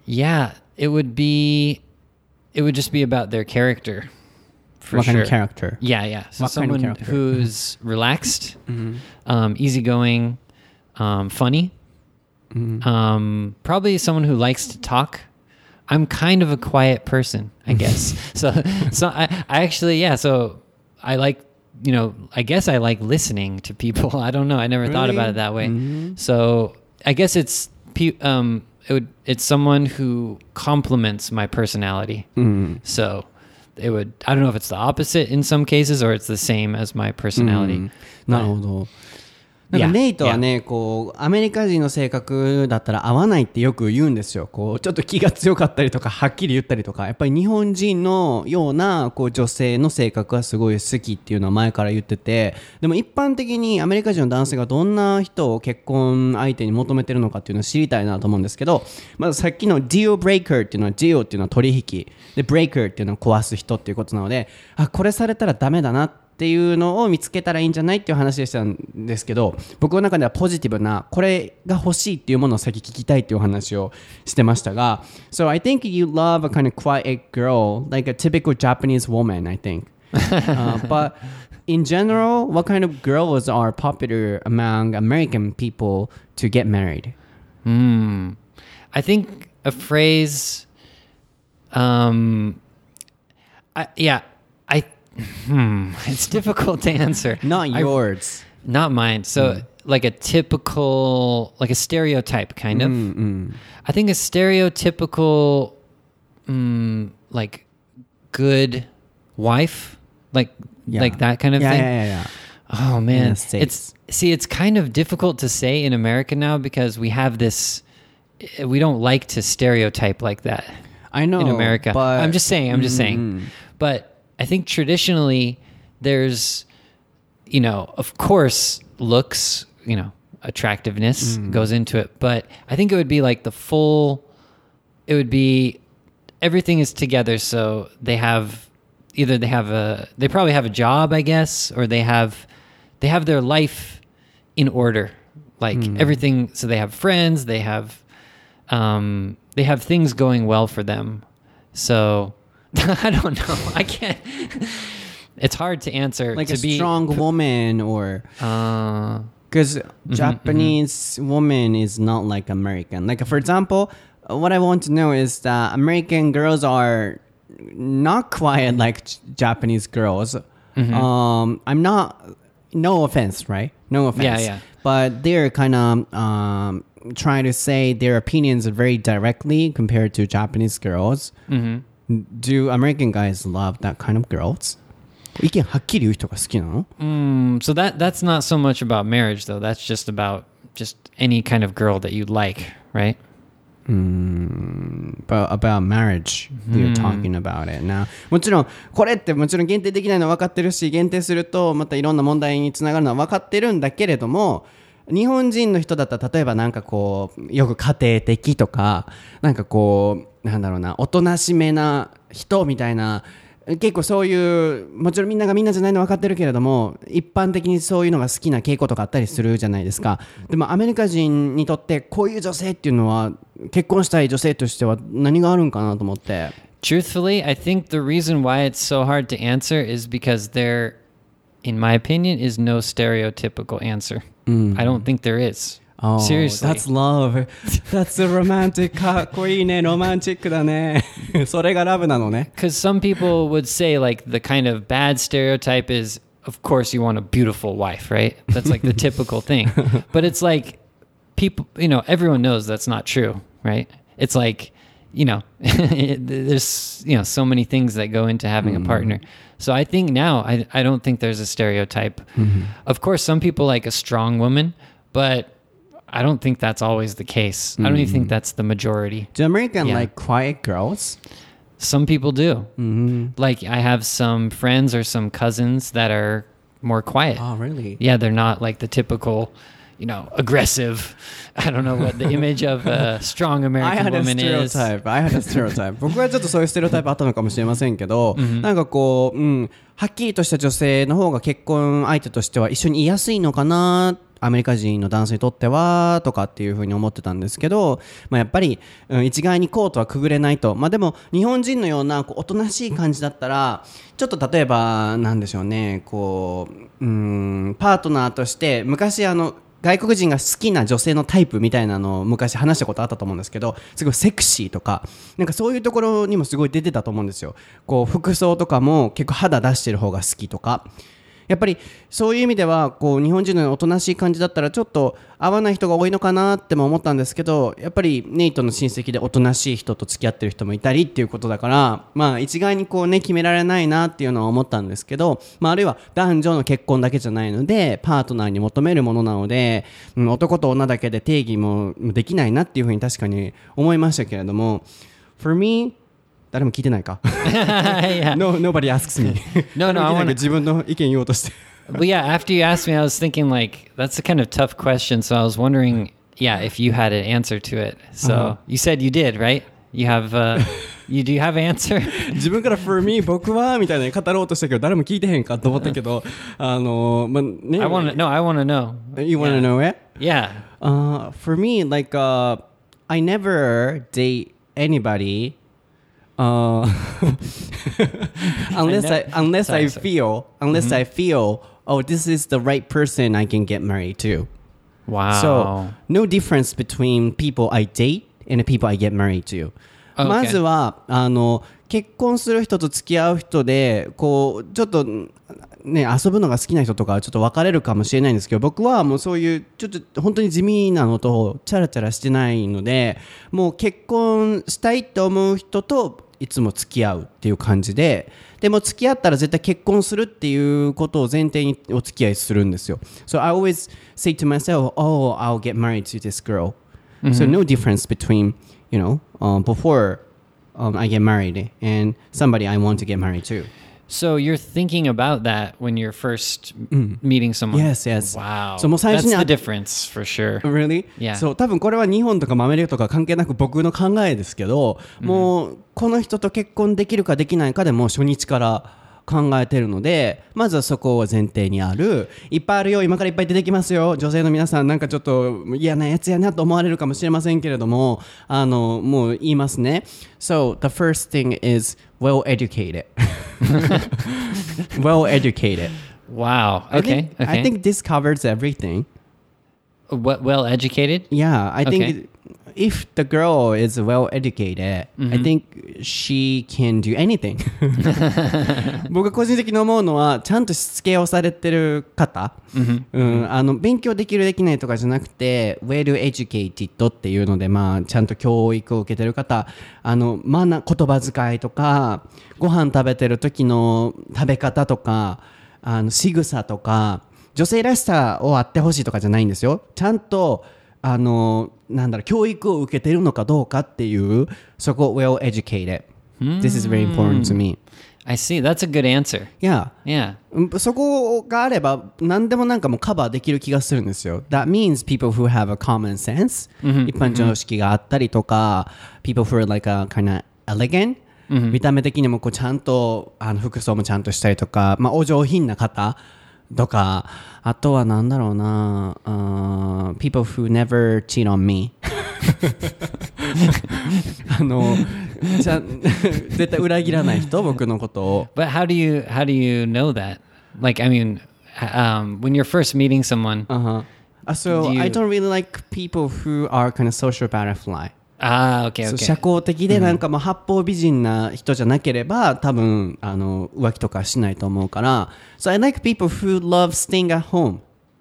Yeah, it would be, it would just be about their character. For what sure. kind of character? Yeah, yeah. So What kind of someone character? who's [LAUGHS] relaxed, um, easygoing, um, funny. Um, probably someone who likes to talk. I'm kind of a quiet person, I [LAUGHS] guess. so, so I, I actually, yeah. So I like, you know, I guess I like listening to people. [LAUGHS] I don't know. I never thought about it that way. So I guess it's, um, it would, it's someone who complements my personality. So it would, I don't know if it's the opposite in some cases or it's the same as my personality. なるほど。 なんかネイトはね、こう、アメリカ人の性格だったら合わないってよく言うんですよ。こう、ちょっと気が強かったりとか、はっきり言ったりとか、やっぱり日本人のような、こう、女性の性格がすごい好きっていうのは前から言ってて、でも一般的にアメリカ人の男性がどんな人を結婚相手に求めてるのかっていうのを知りたいなと思うんですけど、まずさっきの deal breaker っていうのは deal っていうのは取引、で、breaker っていうのは壊す人っていうことなので、あ、これされたらダメだなってっていうのを見つけたらいいんじゃないっていう話でしたんですけど僕の中ではポジティブなこれが欲しいっていうものを先聞きたいっていう話をしてましたが So I think you love a kind of quiet girl like a typical Japanese woman I think uh, but in general what kind of girls are popular among American people to get married Hmm. I think a phrase. Um. I, yeah, Hmm. [LAUGHS] It's difficult to answer. not I- yours not mine. So like a typical, like a stereotype, kind of. I think a stereotypical, mm, like good wife, like Yeah. like that kind of yeah, thing. yeah, yeah, yeah. Oh man, States. it's see, it's kind of difficult to say in America now because we have this. eh, We don't like to stereotype like that I know in America. but I'm just saying. I'm just saying. But I think traditionally there's, you know, of course, looks, you know, attractiveness Mm. goes into it. But I think it would be like the full. It would be everything is together. So they have either they have a they probably have a job, I guess, or they have they have their life in order, like everything. So they have friends, they have um, they have things going well for them. So [LAUGHS] I don't know. I can't. It's hard to answer. like to a be strong woman or Uh, because Japanese woman is not like American. Like for example, uh, what I want to know is that American girls are not quiet like J- Japanese girls. Um, I'm not. No offense, right? No offense. Yeah, yeah. But they're kind of um, trying to say their opinions very directly compared to Japanese girls. Do American guys love that kind of girls? 意見はっきり言う人が好きなの mm, so that that's not so much about marriage, though. That's just about just any kind of girl that you like, right? about, about marriage we're talking about it now もちろんこれってもちろん限定できないのは分かってるし限定するとまたいろんな問題につながるのは分かってるんだけれども日本人の人だったら例えばなんかこうよく家庭的とかなんかこうなんだろうなおとなしめな人みたいな結構そういうもちろんみんながみんなじゃないの分かってるけれども一般的にそういうのが好きな傾向とかあったりするじゃないですか。でもアメリカ人にとってこういう女性っていうのは結婚したい女性としては何があるんかなと思って。Truthfully, I think the reason why it's so hard to answer is because there, in my opinion, is no stereotypical answer. I don't think there is. Oh, Seriously. That's love. That's a romantic. かっこいいね。ロマンチックだね。[LAUGHS] それがラブなのね。 Because [LAUGHS] some people would say, like, the kind of bad stereotype is, of course, you want a beautiful wife, right? That's like the typical [LAUGHS] thing. But it's like, people, you know, everyone knows that's not true, right? It's like, you know, there's, you know, so many things that go into having a partner. So I think now, I, I don't think there's a stereotype. Mm-hmm. Of course, some people like a strong woman, but I don't think that's always the case. I don't even think mm-hmm. that's the majority. Do American Yeah. like quiet girls? Some people do. Mm-hmm. Like I have some friends or some cousins that are more quiet. Oh, really? Yeah, they're not like the typical, you know, aggressive. I don't know what the [LAUGHS] image of a strong I American had a woman is. stereotype. I had a stereotype. [LAUGHS] 僕はちょっとそういうステレオタイプあったのかもしれませんけど、なんかこう、うん、はっきりとした女性の方が結婚相手としては一緒にいやすいのかなアメリカ人の男性にとってはとかっていうふうに思ってたんですけど、まあ、やっぱり、うん、一概にこうとはくぐれないと、まあ、でも日本人のようなこうおとなしい感じだったらちょっと例えばなんでしょうねこう、うん、パートナーとして昔あの外国人が好きな女性のタイプみたいなのを昔話したことあったと思うんですけどすごいセクシーとかなんかそういうところにもすごい出てたと思うんですよ。こう服装とかも結構肌出してる方が好きとかやっぱりそういう意味ではこう日本人のおとなしい感じだったらちょっと合わない人が多いのかなっても思ったんですけどやっぱりネイトの親戚でおとなしい人と付き合ってる人もいたりっていうことだからまあ一概にこうね決められないなっていうのは思ったんですけど、まあ、あるいは男女の結婚だけじゃないのでパートナーに求めるものなので、うん男と女だけで定義もできないなっていうふうに確かに思いましたけれども For me 誰も聞いてないか yeah. [LAUGHS] no, Nobody asks me [LAUGHS] No, no, 誰も聞いてない I wanna- 自[LAUGHS] 分の意見言おうとして But yeah, after you asked me, I was thinking like that's a kind of tough question. So I was wondering, yeah, if you had an answer to it. So Uh-huh. you said you did, right? You have, uh, you do you have an answer? 自分から「for me 僕は」みたいな語ろうとしたけど誰も聞いてへんかと思ったけどあのまあね I want to no, I want to know. You wanna know it? Yeah. Uh, for me, like, uh, I never date anybody uh, [LAUGHS] unless I, ne- unless Sorry, I sorry. feel unless I feel oh this is the right person I can get married to. Wow. So no difference between people I date and the people I get married to. Okay. まずはあの 結婚する人と付き合う人でこうちょっとね遊ぶのが好きな人とかはちょっと分かれるかもしれないんですけど僕はもうそういうちょっと本当に地味なのとチャラチャラしてないのでもう結婚したいって思う人といつも付き合うっていう感じででも付き合ったら絶対結婚するっていうことを前提にお付き合いするんですよ。So I always say to myself, oh, I'll get married to this girl. So no difference between, you know, um, before um, I get married and somebody I want to get married to. So you're thinking about that when you're first meeting someone. Yes, yes. Wow. So もう最初 That's に the あ difference for sure. Really? Yeah. そう多分これは日本とかアメリカとか関係なく僕の考えですけど、もうこの人と結婚できるかできないかでもう初日から考えてるのでまずはそこを前提にあるいっぱいあるよ今からいっぱい出てきますよ女性の皆さんなんかちょっと嫌なやつやなと思われるかもしれませんけれどもあのもう言いますね So the first thing is well educated well educated Wow. I Okay. think, okay. I think this covers everything well educated? Yeah, I think Okay. If the girl is well educated, I think she can do anything. [LAUGHS] 僕が個人的に思うのはちゃんとしつけをされてる方、うん、あの勉強できるできないとかじゃなくて well educated っていうので、まあ、ちゃんと教育を受けてる方。あのマナ言葉遣いとかご飯食べてる時の食べ方とかあの仕草とか女性らしさをあってほしいとかじゃないんですよ。ちゃんとあのなんだろう教育を受けてるのかどうかっていうそこ well educated this is very important to me I see. That's a good answer. yeah Yeah. うんそこがあれば何でもなんかもうカバーできる気がするんですよ。That means people who have a common sense、一般常識があったりとか、people who are like a kind of elegant、見た目的にもこうちゃんとあの服装もちゃんとしたりとか、まあ、お上品な方とか、あとはなんだろうな、あー people who never cheat on me [LAUGHS] あのじゃ絶対裏切らない人僕のことを But how [LAUGHS] do you how do you know that? Like, I mean, h- um, when you're first meeting someone. Uh-huh. Uh, so Do you- I don't really like people who are kind of social butterfly. Ah, okay, そう okay. 社交的でなんかもう八方美人な人じゃなければ多分あの浮気とかしないと思うから。So I like people who love staying at home、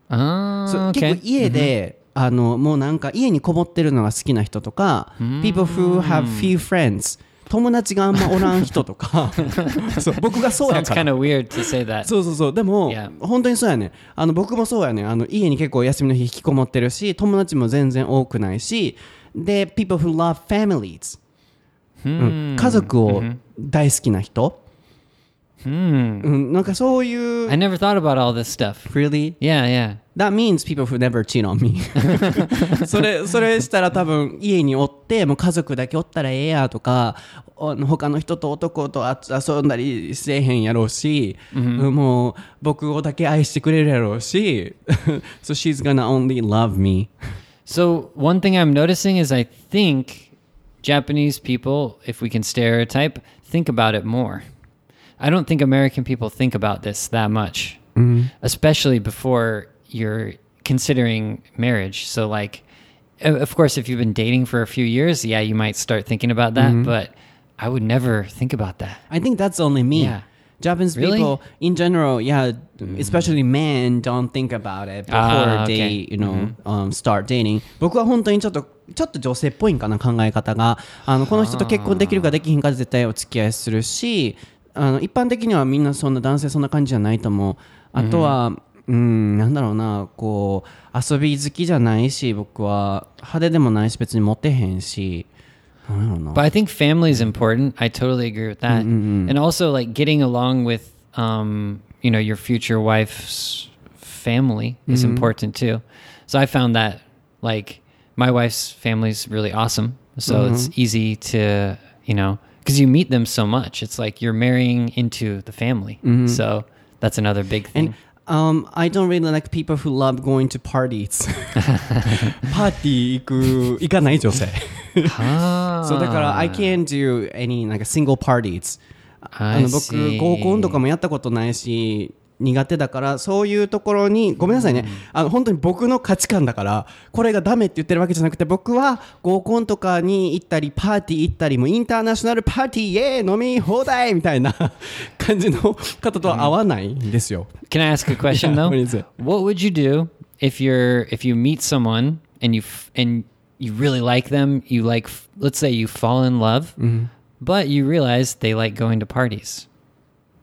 Ah, そう okay. 結構家で、あのもうなんか家にこもってるのが好きな人とか People who have few friends. 友達があんまおらん人とか。[LAUGHS] そう僕がそうやから。Kind of weird to say that. そうそうそう。でも、Yeah. 本当にそうやねあの僕もそうやねあの家に結構休みの日引きこもってるし友達も全然多くないしで people who love families、うん家族を大好きな人、うん、なんかそういう I never thought about all this stuff. really Yeah, yeah. that means people who never cheat on me それそれしたら多分家におってもう家族だけおったらええやとかお他の人と男とあ遊んだりせえへんやろうし、もう僕をだけ愛してくれるやろうし so she's gonna only love me So one thing I'm noticing is I think Japanese people, if we can stereotype, think about it more. I don't think American people think about this that much, mm-hmm. especially before you're considering marriage. So like, of course, if you've been dating for a few years, yeah, you might start thinking about that. Mm-hmm. But I would never think about that. I think that's only me. Yeah. Japanese Really? people in general, yeah, especially men don't think about it before Ah, they, okay. you know, um, start dating. 僕は本当にちょっとちょっと女性っぽいんかな考え方が、あのこの人と結婚できるかできひんかで絶対お付き合いするし、あの一般的にはみんなそんな男性そんな感じじゃないと思う。あとは、うん、なんだろうな、こう遊び好きじゃないし、僕は派手でもないし別にモテへんし、I don't know. But I think family is important. I totally agree with that. Mm-hmm, mm-hmm. And also like getting along with um, you know, your future wife's family is mm-hmm. important too. So I found that like my wife's family's really awesome. So mm-hmm. it's easy to, you know, because you meet them so much. It's like you're marrying into the family. Mm-hmm. So that's another big thing. And Um, I don't really like people who love going to parties. [LAUGHS] パーティー行く、行かない女性。そうだから、I can't do any like single parties. あ I の僕 see. 合コンとかもやったことないし 苦手だからそういうところにごめんなさいね、あの本当に僕の価値観だからこれがダメって言ってるわけじゃなくて僕は合コンとかに行ったりパーティー行ったりもうインターナショナルパーティーイエーイ飲み放題みたいな感じの方とは合わないんですよ。Can I ask a question though? what would you do if you're if you meet someone and you and you really like them? You like let's say you fall in love, but you realize they like going to parties.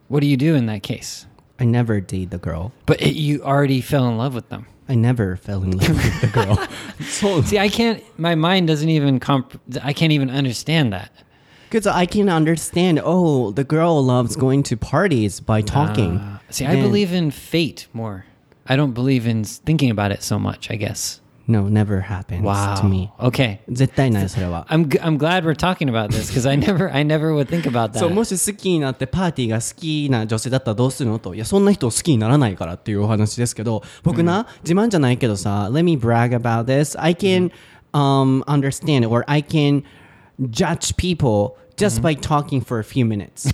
What do you do in that case? I never date the girl. But it, you already fell in love with them. I never fell in love with the girl. そう [LAUGHS] See, I can't. My mind doesn't even comp. I can't even understand that. Because I can understand, oh, the girl loves going to parties by talking. Uh, see, I Then- believe in fate more. I don't believe in thinking about it so much. I guess. No, never happens Wow. to me. Okay. 絶対ない、それは。I'm I'm glad we're talking about this because I never I never would think about that. そうもし好きになってパーティーが好きな女性だったらどうするのといやそんな人を好きにならないからっていうお話ですけど僕な、自慢じゃないけどさ Let me brag about this I can、um, understand or I can judge people just by talking for a few minutes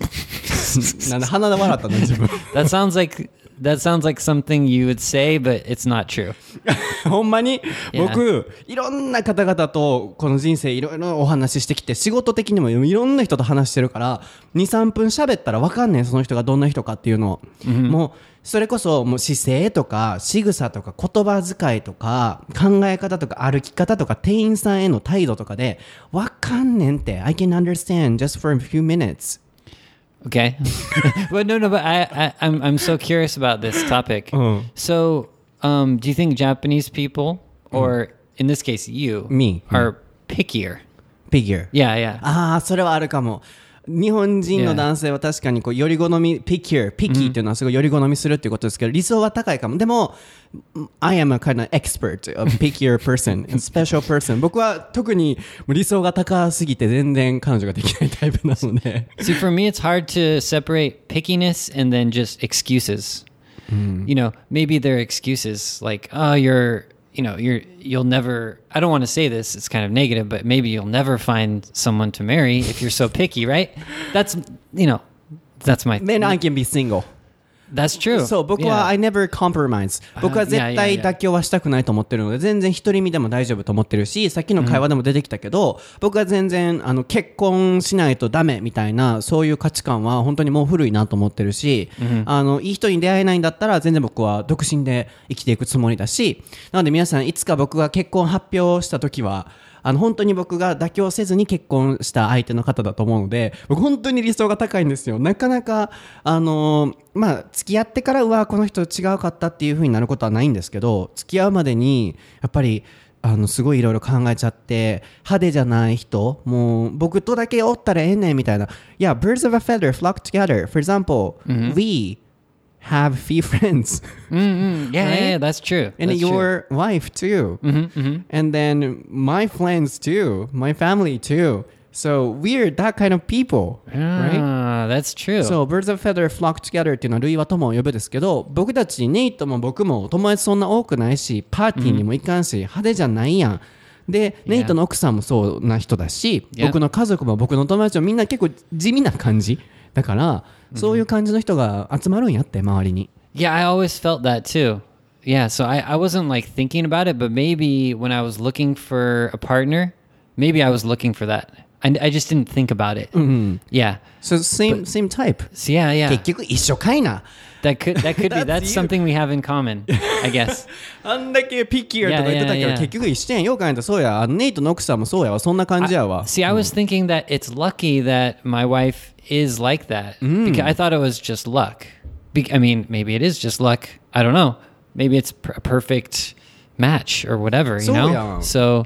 なんで鼻で笑ったの自分 That sounds like that sounds like something you would say, but it's not true. [LAUGHS] ほんまに？僕いろんな方々とこの人生いろいろお話ししてきて仕事的にもいろんな人と話してるから23分喋ったら分かんねんその人がどんな人かっていうのを、もうそれこそもう姿勢とか仕草とか言葉遣いとか考え方とか歩き方とか店員さんへの態度とかで分かんねんって I can understand just for a few minutes Okay. [LAUGHS] but no, no. But I, I I'm I'm so curious about this topic. Uh-huh. So, um, do you think Japanese people or in this case, you Me. are pickier. フィギュア Yeah, yeah. ああそれはあるかも 日本人の男性は確かにこうより好みピキュアピッキーっていうのはすごいより好みするっていうことですけど、理想は高いかもでも I am a kind of expert of pickier person and special person 僕は特にもう理想が高すぎて全然彼女ができないタイプなので See, for me, it's hard to separate pickiness and then just excuses. You know, maybe they're excuses like, oh, you're, you know, you're, you'll never, I don't want to say this, it's kind of negative, but maybe you'll never find someone to marry if you're so picky, right? That's, you know, that's my, Then I can be single that's true. そう僕は. I never compromise. 僕は絶対妥協はしたくないと思ってるので全然独り身でも大丈夫と思ってるしさっきの会話でも出てきたけど、僕は全然あの結婚しないとダメみたいなそういう価値観は本当にもう古いなと思ってるし、あのいい人に出会えないんだったら全然僕は独身で生きていくつもりだしなので皆さんいつか僕が結婚発表した時はあの本当に僕が妥協せずに結婚した相手の方だと思うので僕本当に理想が高いんですよ。なかなかあのまあ付き合ってからうわこの人違うかったっていう風になることはないんですけど付き合うまでにやっぱりあのすごいいろいろ考えちゃって派手じゃない人もう僕とだけおったらええねんみたいな。Yeah, birds of a feather flock together. For example, we have few friends Mm, yeah, yeah, Right? yeah, that's true. and That's true. your wife too and then my friends too my family too so we're that kind of people right Ah, that's true. そう、birds of feather flock together っていうのは類は友を呼ぶですけど、僕たち、ネイトも僕も友達そんな多くないし、パーティーにも行かんし、派手じゃないやん。で、ネイトの奥さんもそうな人だし、Yeah. 僕の家族も僕の友達もみんな結構地味な感じ。だから、そういう感じの人が集まるんやって、周りに。 Yeah, I always felt that too. Yeah, so I, I wasn't like thinking about it, but maybe when I was looking for a partner, maybe I was looking for that. I, I just didn't think about it. Yeah. So same, same type. So yeah, yeah. 結局一緒かいな。 That could that could [LAUGHS] be That's that's you. something we have in common, I guess. [LAUGHS] あんだけピッキーとか言ってたけ Yeah, ど yeah, yeah. 結局一緒やんよう考えたらそうやあのネイトの奥さんもそうやわそんな感じやわ See, I was thinking that it's lucky that my wife is like that because I thought it was just luck. Be- I mean, maybe it is just luck. I don't know. Maybe it's per- a perfect match or whatever, you So, know. yeah. So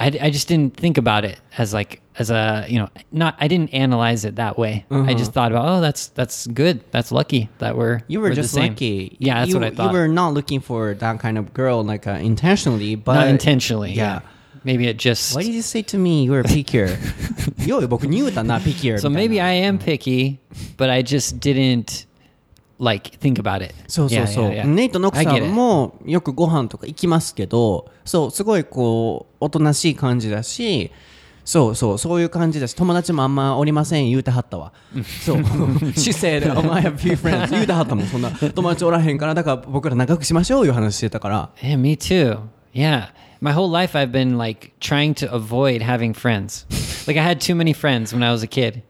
I, I just didn't think about it as like as a you know not I didn't analyze it that way. I just thought about oh that's that's good that's lucky that we're You were we're the just same. lucky. Yeah, that's you, what I thought. You were not looking for that kind of girl like uh, intentionally, but not intentionally. Yeah. Yeah. Maybe it just. Why did you say to me you were pickier? [LAUGHS] よう僕に言うたな pickier. So みたいな maybe I am picky, but I just didn't like think about it. そうそう Yeah, そう、yeah, yeah. ネイトの奥さ.んもよくご飯とか行きますけどそうすごいこうおとなしい感じだしそうそうそういう感じだし友達もあんまおりません言うてはったわそう姿勢で「お前 have few friends」言うてはったもんそんな友達おらへんからだから僕ら仲良くしましょういう話してたから Yeah, me too. Yeah. My whole life I've been like trying to avoid having friends. like I had too many friends when I was a kid.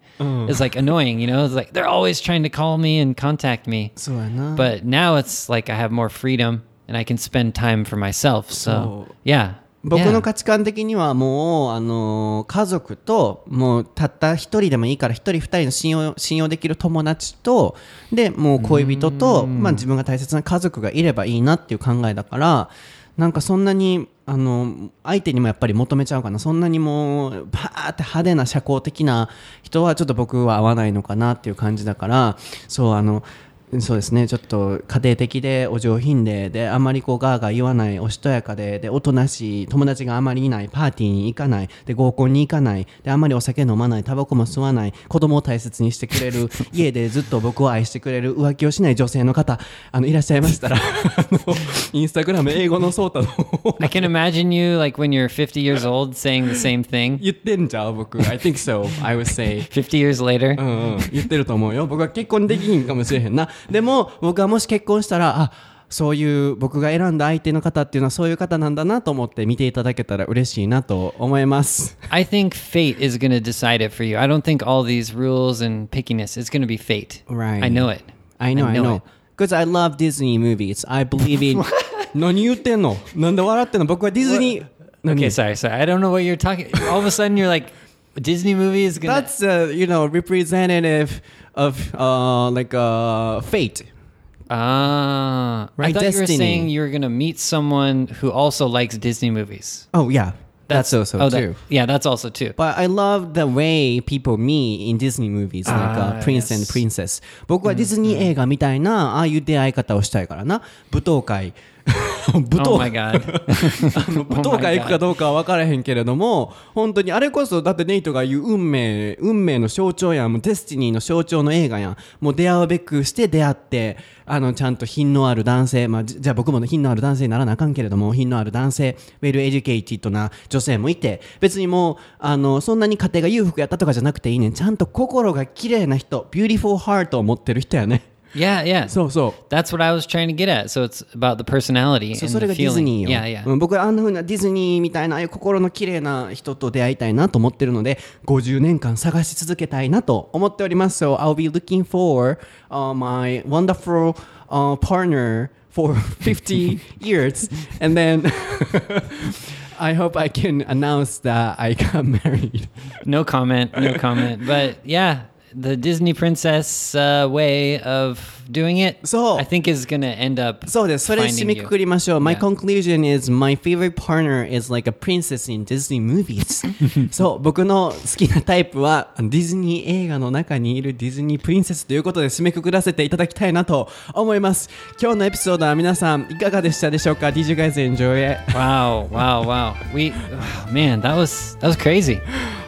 It's like annoying, you know? It's like they're always trying to call me and contact me. そうやな But now it's like I have more freedom and I can spend time for myself. So, So- yeah. 僕 yeah. の価値観的にはもう、あのー家族ともうたった一人でもいいから一人二人の信用信用できる友達とでもう恋人と、まあ、自分が大切な家族がいればいいなっていう考えだからなんかそんなにあの相手にもやっぱり求めちゃうかな。そんなにもうパーって派手な社交的な人はちょっと僕は合わないのかなっていう感じだから。そうあのそうですね。ちょっと家庭的でお上品でであまりこうガーガー言わないおしとやかででおとなしい友達があまりいないパーティーに行かないで合コンに行かないであまりお酒飲まないタバコも吸わない子供を大切にしてくれる家でずっと僕を愛してくれる浮気をしない女性の方あのいらっしゃいましたらインスタグラム英語のソータの方 I can imagine you like when you're 50 years old saying the same thing? [LAUGHS] 言ってんじゃん僕。I think so I would say. [LAUGHS] 50 years later? [LAUGHS] うんうん、言ってると思うよ。僕は結婚できひんかもしれへんなでも僕はもし結婚したらあそういう僕が選んだ相手の方っていうのはそういう方なんだなと思って見ていただけたら嬉しいなと思います I think fate is going to decide it for you. I don't think all these rules and pickiness. It's going to be fate. Right. I know it. I know I know because I love Disney movies I believe in 何言ってんのなんで笑ってんの僕はディズニー何 Okay, sorry, sorry. I don't know what you're talking. All of a sudden, you're like, a Disney movie is gonna. That's uh, you know representative of uh, like uh, fate. Ah, I Right, thought you were Destiny. saying you were gonna meet someone who also likes Disney movies. Oh yeah, that's, also oh, too. that- yeah, that's also too. But I love the way people meet in Disney movies, like uh, Ah, Prince and yes. Princess. 僕はディズニー映画みたいな、ああいう出会い方をしたいからな。舞踏会。 舞 Oh 踏の [LAUGHS] 舞踏会行くかどうかは分からへんけれども、[LAUGHS] 本当にあれこそ、だってネイトが言う運命、運命の象徴やん、もうデスティニーの象徴の映画やん。もう出会うべくして出会って、あの、ちゃんと品のある男性、まあ、じじゃあ僕も品のある男性にならなあかんけれども、品のある男性、ウェルエデュケイティッドな女性もいて、別にもう、あの、そんなに家庭が裕福やったとかじゃなくていいねん。ちゃんと心が綺麗な人、ビューティフォーハートを持ってる人やね。Yeah, yeah. そうそう。 That's what I was trying to get at. So it's about the personality そう and それ the がディズ feeling. ニーよ、 Yeah, yeah. うん僕はあんな風なディズニーみたいなああいう心の綺麗な人と出会いたいなと思ってるので50年間探し続けたいなと思っております So I'll be looking for、uh, my wonderful、uh, partner for 50 [LAUGHS] [LAUGHS] years and then [LAUGHS] I hope I can announce that I got married No comment, no comment. But yeah, the Disney princess uh, way of doing it, So- I think is gonna end up. そうです。それ締めくくりましょう。My conclusion is my favorite partner is like a princess in Disney movies. そう、僕の好きなタイプはディズニー映画の中にいるディズニープリンセスということで締めくくらせていただきたいなと思います。今日のエピソードは皆さんいかがでしたでしょうか ?Did you guys enjoy it? Wow, wow, wow. We, oh, man, that was that was crazy. It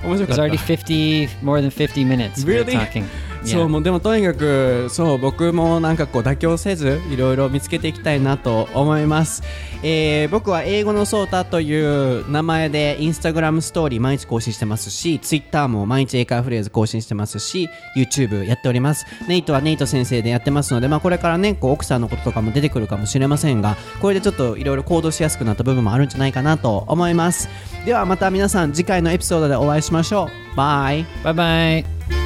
か was already 50, more than 50 minutes we were Really? talking. そう.もうでもとにかくそう僕もなんかこう妥協せずいろいろ見つけていきたいなと思います、えー僕は英語のソータという名前でインスタグラムストーリー毎日更新してますしツイッターも毎日英会話フレーズ更新してますし YouTube やっております。ネイトはネイト先生でやってますので、まあ、これからねこう奥さんのこととかも出てくるかもしれませんがこれでちょっといろいろ行動しやすくなった部分もあるんじゃないかなと思います。ではまた皆さん次回のエピソードでお会いしましょう。バイ。Bye bye.